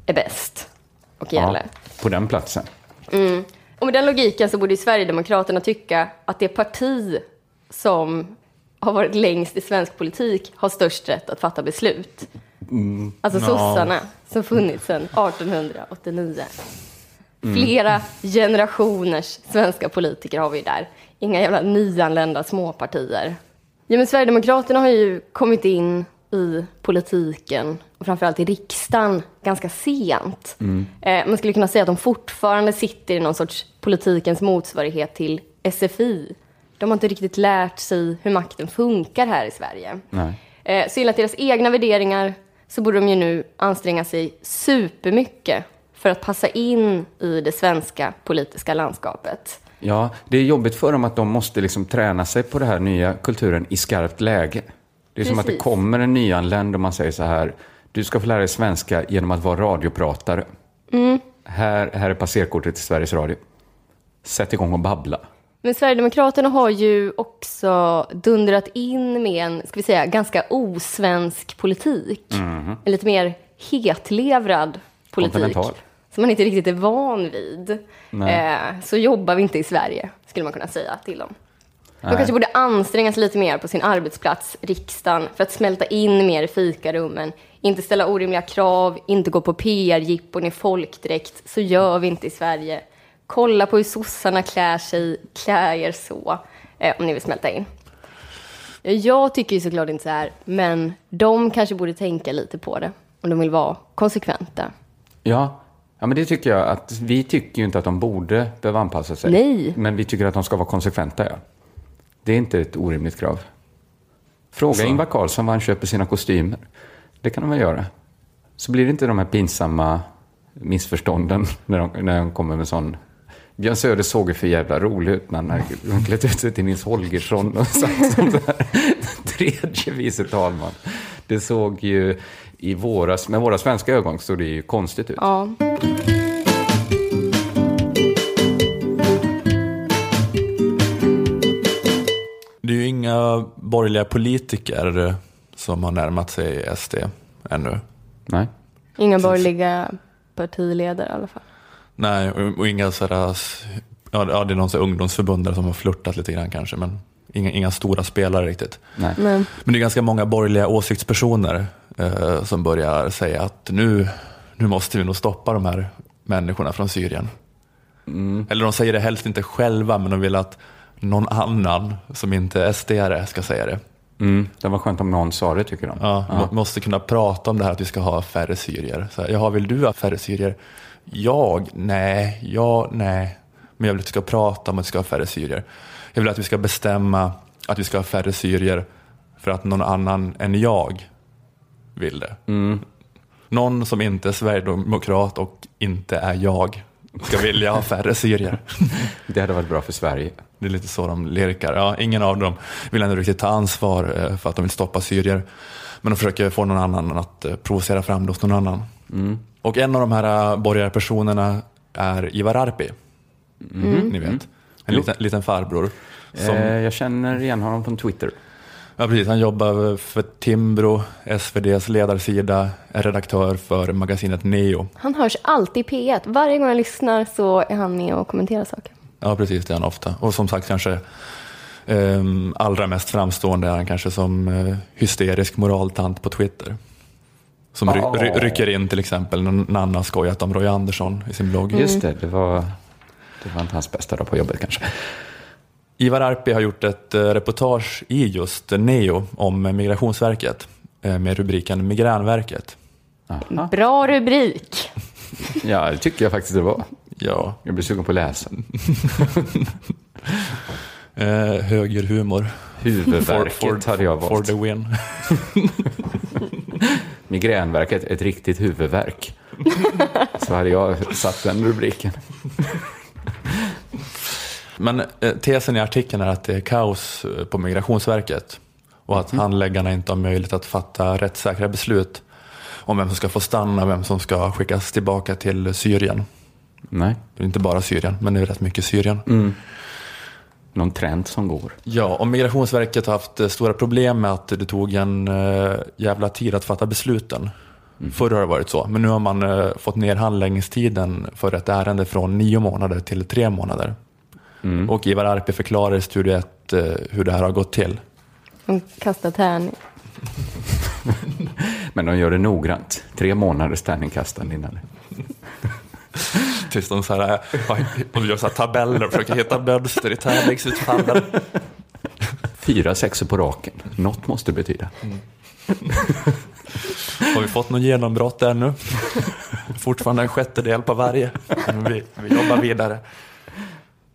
är bäst och gäller. på den platsen. Och med den logiken så borde Sverigedemokraterna tycka att det parti som har varit längst i svensk politik har störst rätt att fatta beslut. Alltså sossarna som funnits sedan 1889. Flera generationers svenska politiker har vi där. Inga jävla nyanlända småpartier. Ja, men Sverigedemokraterna har ju kommit in i politiken och framförallt i riksdagen ganska sent. Eh, man skulle kunna säga att de fortfarande sitter i någon sorts politikens motsvarighet till SFI. De har inte riktigt lärt sig hur makten funkar här i Sverige. Nej. Eh, så enligt deras egna värderingar så borde de ju nu anstränga sig supermycket för att passa in i det svenska politiska landskapet. Ja, det är jobbigt för dem att de måste liksom träna sig på den här nya kulturen i skarpt läge. Det är som att det kommer en nyanländ och man säger så här, du ska få lära dig svenska genom att vara radiopratare. Här, här är passerkortet till Sveriges Radio. Sätt igång och babbla. Men Sverigedemokraterna har ju också dundrat in med en, ska vi säga, ganska osvensk politik. En lite mer hetlevrad politik. Som man inte riktigt är van vid. Eh, så jobbar vi inte i Sverige, skulle man kunna säga till dem. De kanske borde anstränga sig lite mer på sin arbetsplats, riksdagen, för att smälta in mer i fikarummen. Inte ställa orimliga krav, inte gå på PR-jippon i folkdräkt. Så gör vi inte i Sverige. Kolla på hur sossarna klär sig, klä er så, eh, om ni vill smälta in. Ja, Jag tycker ju såklart inte så här, men de kanske borde tänka lite på det, om de vill vara konsekventa. Ja, ja men det tycker jag att vi tycker ju inte att de borde behöva anpassa sig. Nej. Men vi tycker att de ska vara konsekventa, ja. Det är inte ett orimligt krav. Fråga Ingvar Carlsson var han köper sina kostymer. Det kan de väl göra. Så blir det inte de här pinsamma missförstånden *laughs* när de, när de kommer med sån... Björn Söder såg ju för jävla rolig ut när han *laughs* klätt ut sig till Nils Holgersson och *laughs* satt som så här, tredje vice talman. Det såg ju i våras, med våra svenska ögon såg det ju konstigt ut. Ja. Inga borgerliga politiker som har närmat sig SD ännu. Nej. Inga borgerliga partiledare i alla fall. Nej, och, och inga sådär, ja, ja det är någon sån här ungdomsförbund där som har flörtat lite grann kanske, men inga, inga stora spelare riktigt. Nej. Men, Men det är ganska många borgerliga åsiktspersoner eh, som börjar säga att nu, nu måste vi nog stoppa de här människorna från Syrien. Eller de säger det helst inte själva, men de vill att någon annan som inte är SD-are ska säga det. Mm, det var skönt om någon sa det, tycker de. Ja, må- Måste kunna prata om det här att vi ska ha färre syrier. Så här, Jaha, vill du ha färre syrier? Jag? Nej. Ja, nej. Men jag vill att vi ska prata om att vi ska ha färre syrier. Jag vill att vi ska bestämma att vi ska ha färre syrier för att någon annan än jag vill det. Någon som inte är sverigedemokrat och inte är jag ska vilja ha färre syrier. Det hade varit bra för Sverige. Det är lite så de lirkar. Ja, ingen av dem vill ändå riktigt ta ansvar eh, för att de vill stoppa syrier. Men de försöker få någon annan att eh, provocera fram det hos någon annan. Och en av de här eh, borgarpersonerna är Ivar Arpi. Ni vet. En liten, liten farbror. Som, jag känner igen honom från Twitter. Ja, precis, han jobbar för Timbro, SVDs ledarsida, är redaktör för magasinet Neo. Han hörs alltid i P1. Varje gång jag lyssnar så är han med och kommenterar saker. Ja, precis, det är han ofta. Och som sagt kanske um, allra mest framstående är han kanske som eh, hysterisk moraltant på Twitter. Som ry- ry- rycker in till exempel när Nanna skojat om Roy Andersson i sin blogg. Just det, det var, det var inte hans bästa dag på jobbet kanske. Ivar Arpi har gjort ett eh, reportage i just Neo om Migrationsverket eh, med rubriken Migränverket. Aha. Bra rubrik. Ja, det tycker jag faktiskt det var. Ja, Jag blir sugen på att läsa. *laughs* eh, högerhumor. Huvudvärket hade jag For valt. the win. *laughs* Migränverket, ett riktigt huvudvärk. *laughs* Så hade jag satt den rubriken. Men eh, tesen i artikeln är att det är kaos eh, på Migrationsverket och att handläggarna inte har möjlighet att fatta rättssäkra beslut om vem som ska få stanna, vem som ska skickas tillbaka till Syrien. Nej, inte bara Syrien, men det är rätt mycket Syrien. någon trend som går. Ja, och Migrationsverket har haft eh, stora problem med att det tog en jävla tid att fatta besluten. Förr har det varit så, men nu har man fått ner handläggningstiden för ett ärende från nio månader till tre månader. Och Ivar Arpi förklarar i Studio 1 eh, hur det här har gått till. De kastar tärning. *laughs* Men de gör det noggrant. Tre månaders tärningkastande innan. *laughs* Tills de så här, eh, de gör så här tabeller och försöker hitta mönster i tävlingsutfallen. *laughs* Fyra sexor på raken. Något måste betyda. Har vi fått någon genombrott ännu? Fortfarande en sjättedel på varje. Vi, vi jobbar vidare.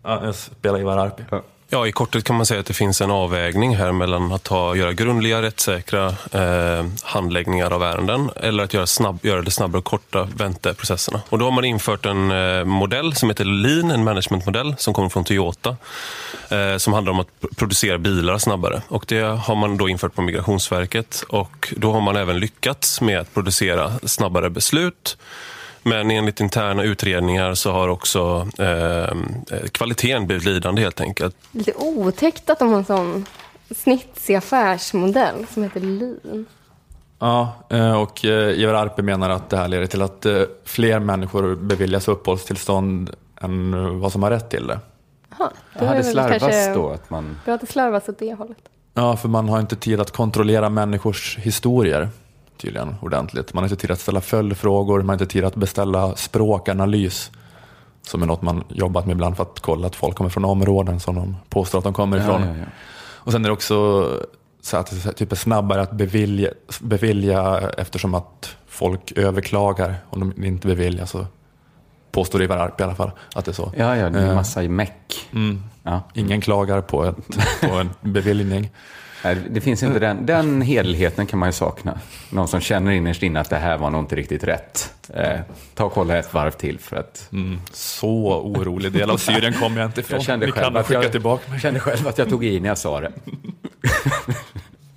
Ja, jag spelar Ivar Arpi. Ja, i korthet kan man säga att det finns en avvägning här mellan att ta, göra grundliga, rättssäkra eh, handläggningar av ärenden eller att göra, snabb, göra det snabbare och korta vänteprocesserna. Och då har man infört en eh, modell som heter Lean, en managementmodell som kommer från Toyota eh, som handlar om att producera bilar snabbare. Och det har man då infört på Migrationsverket och då har man även lyckats med att producera snabbare beslut men enligt interna utredningar så har också eh, kvaliteten blivit lidande helt enkelt. Lite otäckt att de har en sån snitsig affärsmodell som heter Lean. Ja, eh, och eh, Ivar Arpi menar att det här leder till att eh, fler människor beviljas uppehållstillstånd än vad som har rätt till det. Jaha, Det hade slarvats då att man... Bra att det slarvas åt det hållet. Ja, för man har inte tid att kontrollera människors historier tydligen ordentligt. Man har inte tid att ställa följdfrågor, man har inte tid att beställa språkanalys. Som är något man jobbat med ibland för att kolla att folk kommer från områden som de påstår att de kommer ifrån. Ja, ja, ja. Och sen är det också så att det typ är snabbare att bevilja, bevilja eftersom att folk överklagar om de inte beviljas. Så påstår Ivar Arpi i alla fall att det är så. Ja, ja, det är en Eh, massa i meck. Mm. Ingen klagar på, ett, på en beviljning. Nej, Det finns inte den, den hederligheten kan man ju sakna. Någon som känner innerst inne att det här var nog inte riktigt rätt. Eh, ta och kolla ett varv till för att... Mm. Så orolig del av Syrien kommer jag inte ifrån. Jag kände Ni själv kan att skicka jag, tillbaka mig. kände själv att jag tog i när jag sa det.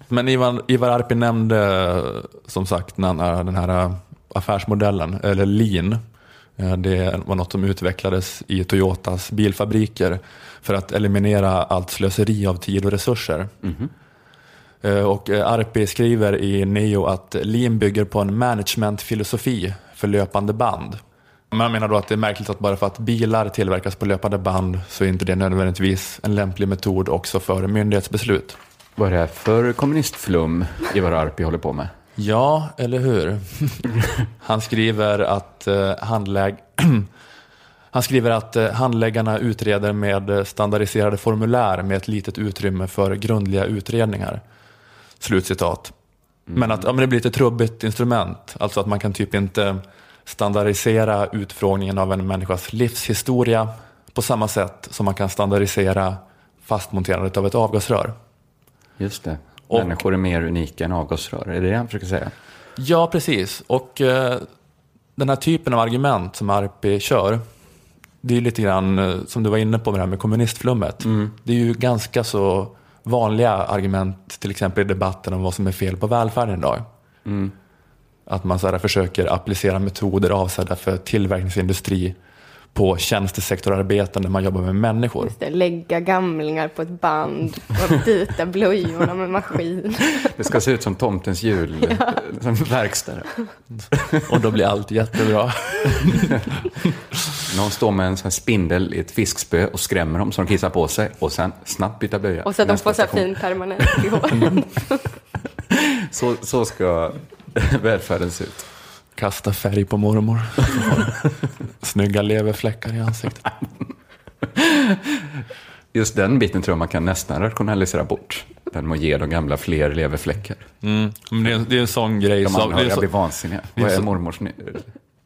Men Ivar, Ivar Arpi nämnde som sagt den här äh, affärsmodellen, eller Lean, eh, det var något som utvecklades i Toyotas bilfabriker för att eliminera allt slöseri av tid och resurser. Eh, Och eh, Arpi skriver i Neo att Lean bygger på en managementfilosofi för löpande band. Man menar då att det är märkligt att bara för att bilar tillverkas på löpande band så är inte det nödvändigtvis en lämplig metod också för myndighetsbeslut. Vad är det här för kommunistflum Ivar Arpi håller på med? Ja, eller hur? *laughs* Han skriver att, eh, handlägg... *clears throat* Han skriver att eh, handläggarna utreder med eh, standardiserade formulär med ett litet utrymme för grundliga utredningar. Slutcitat. Men att ja, men det blir ett trubbigt instrument. Alltså att man kan typ inte standardisera utfrågningen av en människas livshistoria på samma sätt som man kan standardisera fastmonterandet av ett avgasrör. Just det. Och- Människor är mer unika än avgasrör. Är det det han försöker säga? Ja, precis. Och eh, den här typen av argument som Arpi kör, det är lite grann eh, som du var inne på med det här med kommunistflummet. Det är ju ganska så vanliga argument, till exempel i debatten om vad som är fel på välfärden idag. Att man så här, försöker applicera metoder avsedda för tillverkningsindustri på tjänstesektorarbeten där man jobbar med människor. Just det, lägga gamlingar på ett band och byta blöjorna med maskin. Det ska se ut som tomtens jul, *laughs* som verkstad. Och då blir allt jättebra. Någon står med en sån spindel i ett fiskspö och skrämmer dem så de kissar på sig och sen snabbt byta blöja. Och så att de får så här fin permanent i håret. *laughs* Så, så ska *laughs* välfärden se ut. Kasta färg på mormor. *laughs* Snygga leverfläckar i ansiktet. Just den biten tror jag man kan nästan rationalisera bort. Den att ge de gamla fler leverfläckar. Mm. Men det, är, det är en sån grej De anhöriga så, blir vansinniga. Vad är mormors...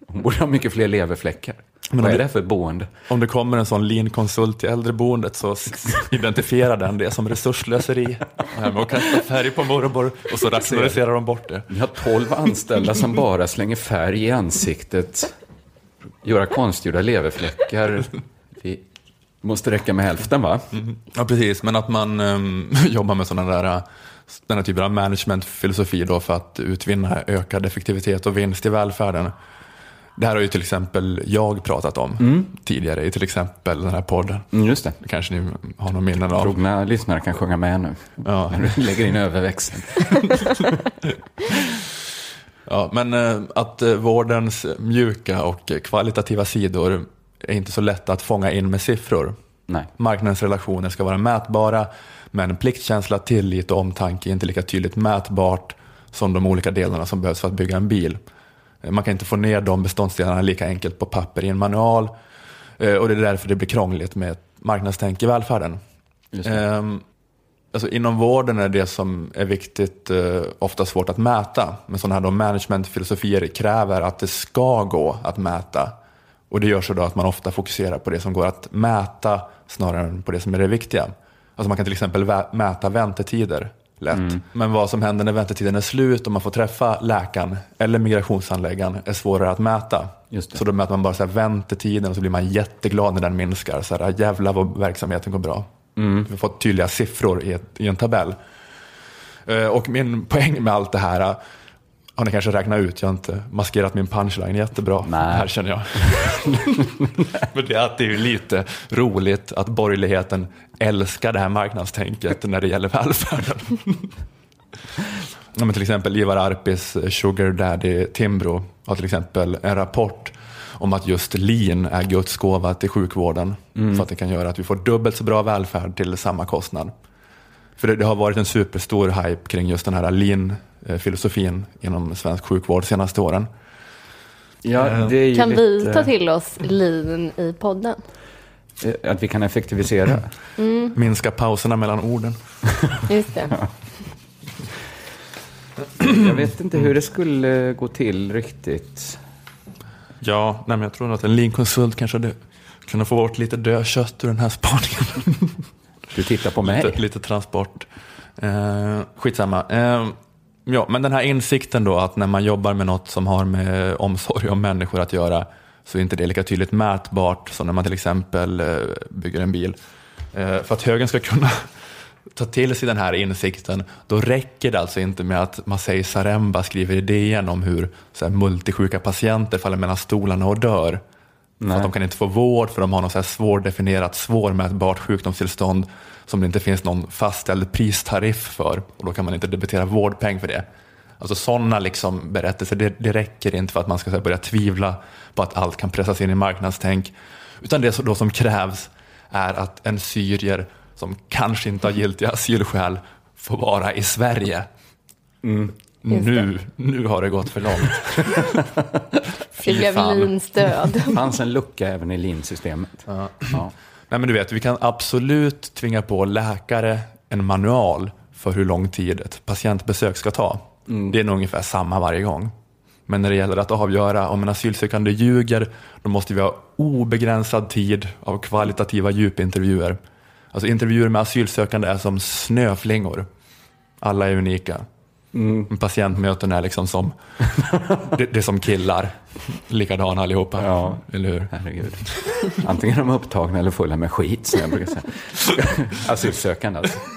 Hon borde ha mycket fler leverfläckar. Men Vad om är det- för boende? om det kommer en sån lean-konsult till äldreboendet så *laughs* identifierar den det som resurslöseri. Med att kasta färg på mormor och så rationaliserar de bort det. Vi har tolv anställda som bara slänger färg i ansiktet. Göra konstgjorda leverfläckar. Vi måste räcka med hälften va? Ja, precis. Men att man ehm, *laughs* jobbar med sådana där, den här typen av managementfilosofi då för att utvinna ökad effektivitet och vinst i välfärden. Det här har ju till exempel jag pratat om tidigare i till exempel den här podden. Mm, just det. Det kanske ni har någon minnen av. Trogna lyssnare kan sjunga med nu. Ja. När du lägger in överväxeln. *laughs* Ja, men eh, att eh, vårdens mjuka och kvalitativa sidor är inte så lätta att fånga in med siffror. Nej. Marknadens relationer ska vara mätbara, men pliktkänsla, tillit och omtanke är inte lika tydligt mätbart som de olika delarna som behövs för att bygga en bil. Eh, Man kan inte få ner de beståndsdelarna lika enkelt på papper i en manual eh, och det är därför det blir krångligt med marknadstänk i välfärden. Ehm, alltså inom vården är det som är viktigt eh, ofta svårt att mäta. Men sådana här managementfilosofier kräver att det ska gå att mäta. Och det gör så då att man ofta fokuserar på det som går att mäta snarare än på det som är det viktiga. Alltså man kan till exempel mäta väntetider lätt. Men vad som händer när väntetiden är slut och man får träffa läkaren eller migrationshandläggaren är svårare att mäta. Så då mäter man bara så här väntetiden och så blir man jätteglad när den minskar. Så här, jävlar vad verksamheten går bra. Vi har fått tydliga siffror i, ett, i en tabell. Eh, Och min poäng med allt det här har ni kanske räknat ut. Jag har inte maskerat min punchline jättebra. Nej. Här känner jag. *laughs* Men det är att det är ju lite roligt att borgerligheten älskar det här marknadstänket när det gäller välfärden. Men till exempel Ivar Arpis Sugar Daddy Timbro har till exempel en rapport om att just lean är Guds gåva till sjukvården. För att det kan göra att vi får dubbelt så bra välfärd till samma kostnad. För det, det har varit en superstor hype kring just den här lean-filosofin inom svensk sjukvård de senaste åren. Ja, det är ju Kan vi lite, ta till oss lean i podden? eh, Att vi kan effektivisera. Minska pauserna mellan orden. Just det. *laughs* Jag vet inte hur det skulle gå till riktigt. Ja, nej, men jag tror nog att en lean-konsult kanske hade kunnat få bort lite dödkött ur den här spaningen. Du tittar på mig. Lite, lite transport. Eh, skitsamma. Eh, ja, men den här insikten då att när man jobbar med något som har med omsorg om människor att göra så är inte det lika tydligt mätbart som när man till exempel eh, bygger en bil. Eh, för att högern ska kunna *laughs* ta till sig den här insikten, då räcker det alltså inte med att Masai Saremba skriver i DN om hur så här, multisjuka patienter faller mellan stolarna och dör. För Nej. att de kan inte få vård för de har något så här svårdefinierat, svårmätbart sjukdomstillstånd som det inte finns någon fastställd pristariff för och då kan man inte debitera vårdpeng för det. Alltså sådana liksom berättelser, det, det räcker inte för att man ska här, börja tvivla på att allt kan pressas in i marknadstänk. Utan det som- då som krävs är att en syrier som kanske inte har giltiga asylskäl får vara i Sverige. Just Nu, nu har det gått för långt. *laughs* Det Fy fan. död. Det *laughs* fanns en lucka även i linsystemet. Ja. Nej, men du vet, vi kan absolut tvinga på läkare en manual för hur lång tid ett patientbesök ska ta. Det är nog ungefär samma varje gång. Men när det gäller att avgöra om en asylsökande ljuger, då måste vi ha obegränsad tid av kvalitativa djupintervjuer. Alltså intervjuer med asylsökande är som snöflingor. Alla är unika. Mm. Patientmöten är liksom som, *laughs* det, det är som killar. Likadana allihopa. Ja. Eller hur? Herregud. Antingen är de upptagna eller fulla med skit, som jag brukar säga. Asylsökande alltså. *clears throat*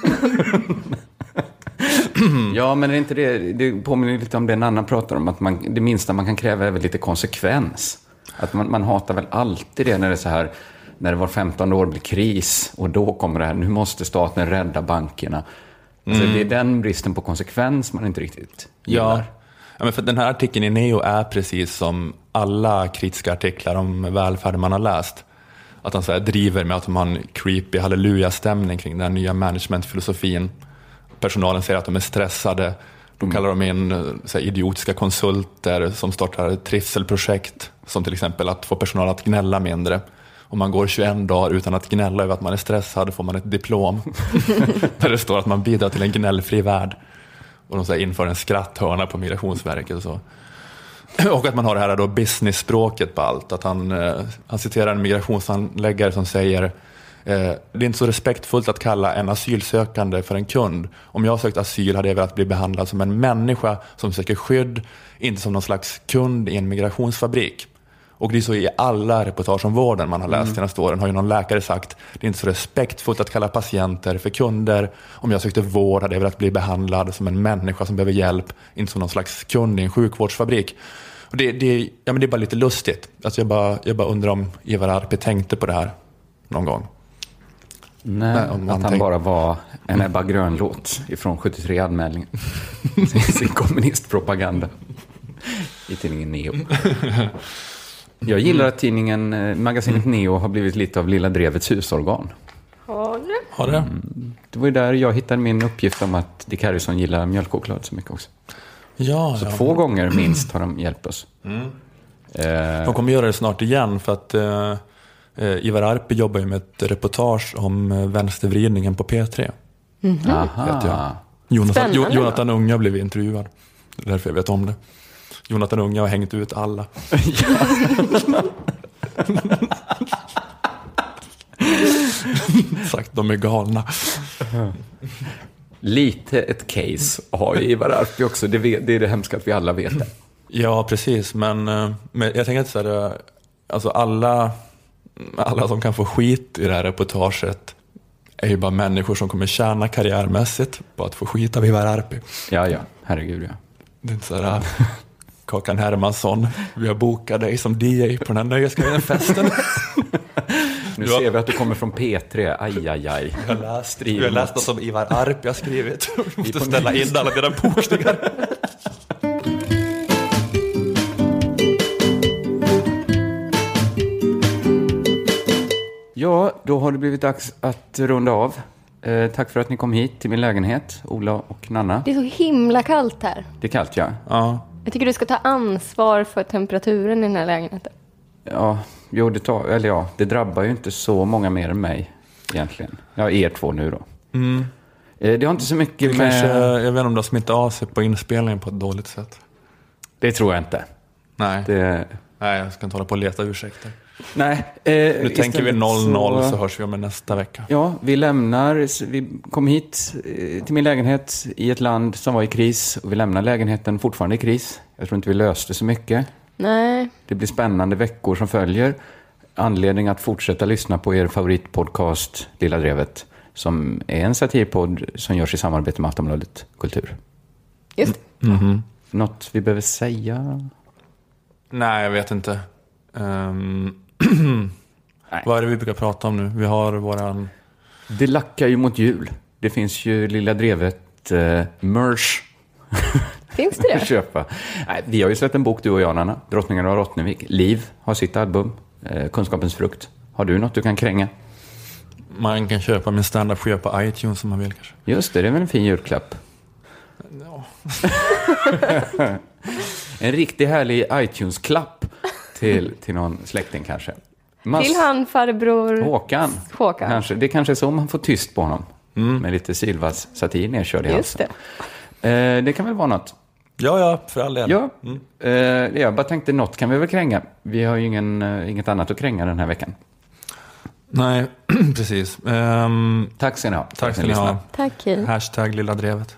Ja, men är inte det, det påminner lite om det en annan pratar om, att man, det minsta man kan kräva är väl lite konsekvens. Att man, man hatar väl alltid det när det är så här, när det var 15 år blir kris och då kommer det här, nu måste staten rädda bankerna. Alltså, Det är den bristen på konsekvens man inte riktigt gillar. Ja. ja, men för den här artikeln i Neo är precis som alla kritiska artiklar om välfärden man har läst. Att han så här driver med att de har en creepy halleluja-stämning kring den nya managementfilosofin. Personalen säger att de är stressade. De kallar dem in eh, så här, idiotiska konsulter som startar trivselprojekt. Som till exempel att få personal att gnälla mindre. Om man går 21 dagar utan att gnälla över att man är stressad får man ett diplom. *laughs* Där det står att man bidrar till en gnällfri värld. Och de så här inför en skratthörna på Migrationsverket och så. *clears throat* Och att man har det här då business-språket på allt. Att han, eh, han citerar en migrationshandläggare som säger eh, det är inte så respektfullt att kalla en asylsökande för en kund. Om jag sökt asyl hade jag velat bli behandlad som en människa som söker skydd, inte som någon slags kund i en migrationsfabrik. Och det är så i alla reportage om vården man har läst de senaste åren har ju någon läkare sagt det är inte så respektfullt att kalla patienter för kunder. Om jag sökte vård hade jag velat bli behandlad som en människa som behöver hjälp, inte som någon slags kund i en sjukvårdsfabrik. Och det, det, ja, men det är bara lite lustigt. Alltså jag, bara, jag bara undrar om Ivar Arpi tänkte på det här någon gång. Nej, Nej, om man att han tänk- bara var en Ebba Grön-låt ifrån 73 anmälningen. sin, *laughs* sin kommunistpropaganda i tidningen Neo. *laughs* Jag gillar att tidningen, eh, magasinet Neo har blivit lite av Lilla Drevets husorgan. Har du? Har det? Det var ju där jag hittade min uppgift om att Dick Harrison gillar mjölkchoklad så mycket också. Ja, Så ja. två gånger minst har de hjälpt oss. Eh, De kommer göra det snart igen för att eh, eh, Ivar Arpi jobbar ju med ett reportage om eh, vänstervridningen på P3. vet jag. aha. Jonathan. Jonathan Unge har blivit intervjuad. Det är därför jag vet om det. Jonathan Unge har hängt ut alla. *laughs* Sagt de är galna. Lite ett case har ju Ivar Arpi också. Det, vet, det är det hemska att vi alla vet det. Ja, precis. Men, eh, men jag tänker att så här, eh, alltså alla, alla som kan få skit i det här reportaget är ju bara människor som kommer tjäna karriärmässigt på att få skit av Ivar Arpi. Ja, ja. Herregud, ja. Det är inte så här, *laughs* Kakan Hermansson, vi har bokat dig som DJ på den här nöjesfesten. *laughs* Nu ser vi att du kommer från P3. Aj, aj, aj. Jag har läst, jag har läst som Ivar Arpi har skrivit. *laughs* Vi måste ställa in alla dina bokningar. Ja, då har det blivit dags att runda av. Eh, tack för att ni kom hit till min lägenhet, Ola och Nanna. Det är så himla kallt här. Det är kallt, ja. Ja, Jag tycker du ska ta ansvar för temperaturen i den här lägenheten. Ja, jo, det, tar, eller ja, det drabbar ju inte så många mer än mig egentligen. Ja, er två nu då. Eh, det har inte så mycket det med... kanske, jag vet inte om det har smittat av sig på inspelningen på ett dåligt sätt. Det tror jag inte. Nej, Det... Nej jag ska inte hålla på och leta ursäkter. Nej. Eh, Nu tänker vi 0-0 så... hörs vi om nästa vecka. Ja, vi lämnar, vi kom hit eh, till min lägenhet i ett land som var i kris och vi lämnar lägenheten fortfarande i kris. Jag tror inte vi löste så mycket. Nej, Det blir spännande veckor som följer. Anledning att fortsätta lyssna på er favoritpodcast Lilla Drevet som är en satirpodd som görs i samarbete med Aftonbladet Kultur. just det. Något vi behöver säga? Nej, jag vet inte. Nej. *clears throat* Vad är det vi brukar prata om nu? Vi har våran... Det lackar ju mot jul. Det finns ju Lilla Drevet eh, merch *laughs* Finns det *laughs* att det? köpa. Nej, vi har ju släppt en bok, du och jag, Nanna. Drottningen av Rottnevik. Liv har sitt album, eh, Kunskapens frukt. Har du något du kan kränga? Man kan köpa min standup-skiva på iTunes om man vill kanske. Just det, det är väl en fin julklapp? *laughs* en riktigt härlig iTunes-klapp till, till någon släkting kanske. Mass- Till han farbror Håkan. Håkan. Kanske. Det kanske är så man får tyst på honom. Med lite Sylvas satir nedkörd i Just halsen. det. Eh, det kan väl vara något. Ja, ja, för all del. Ja, eh, jag bara tänkte något kan vi väl kränga. Vi har ju ingen, eh, inget annat att kränga den här veckan. Nej, *clears throat* precis. Ehm, Tack ska ni ha. tack ska ni ha. Tack. Hashtag lilla drevet.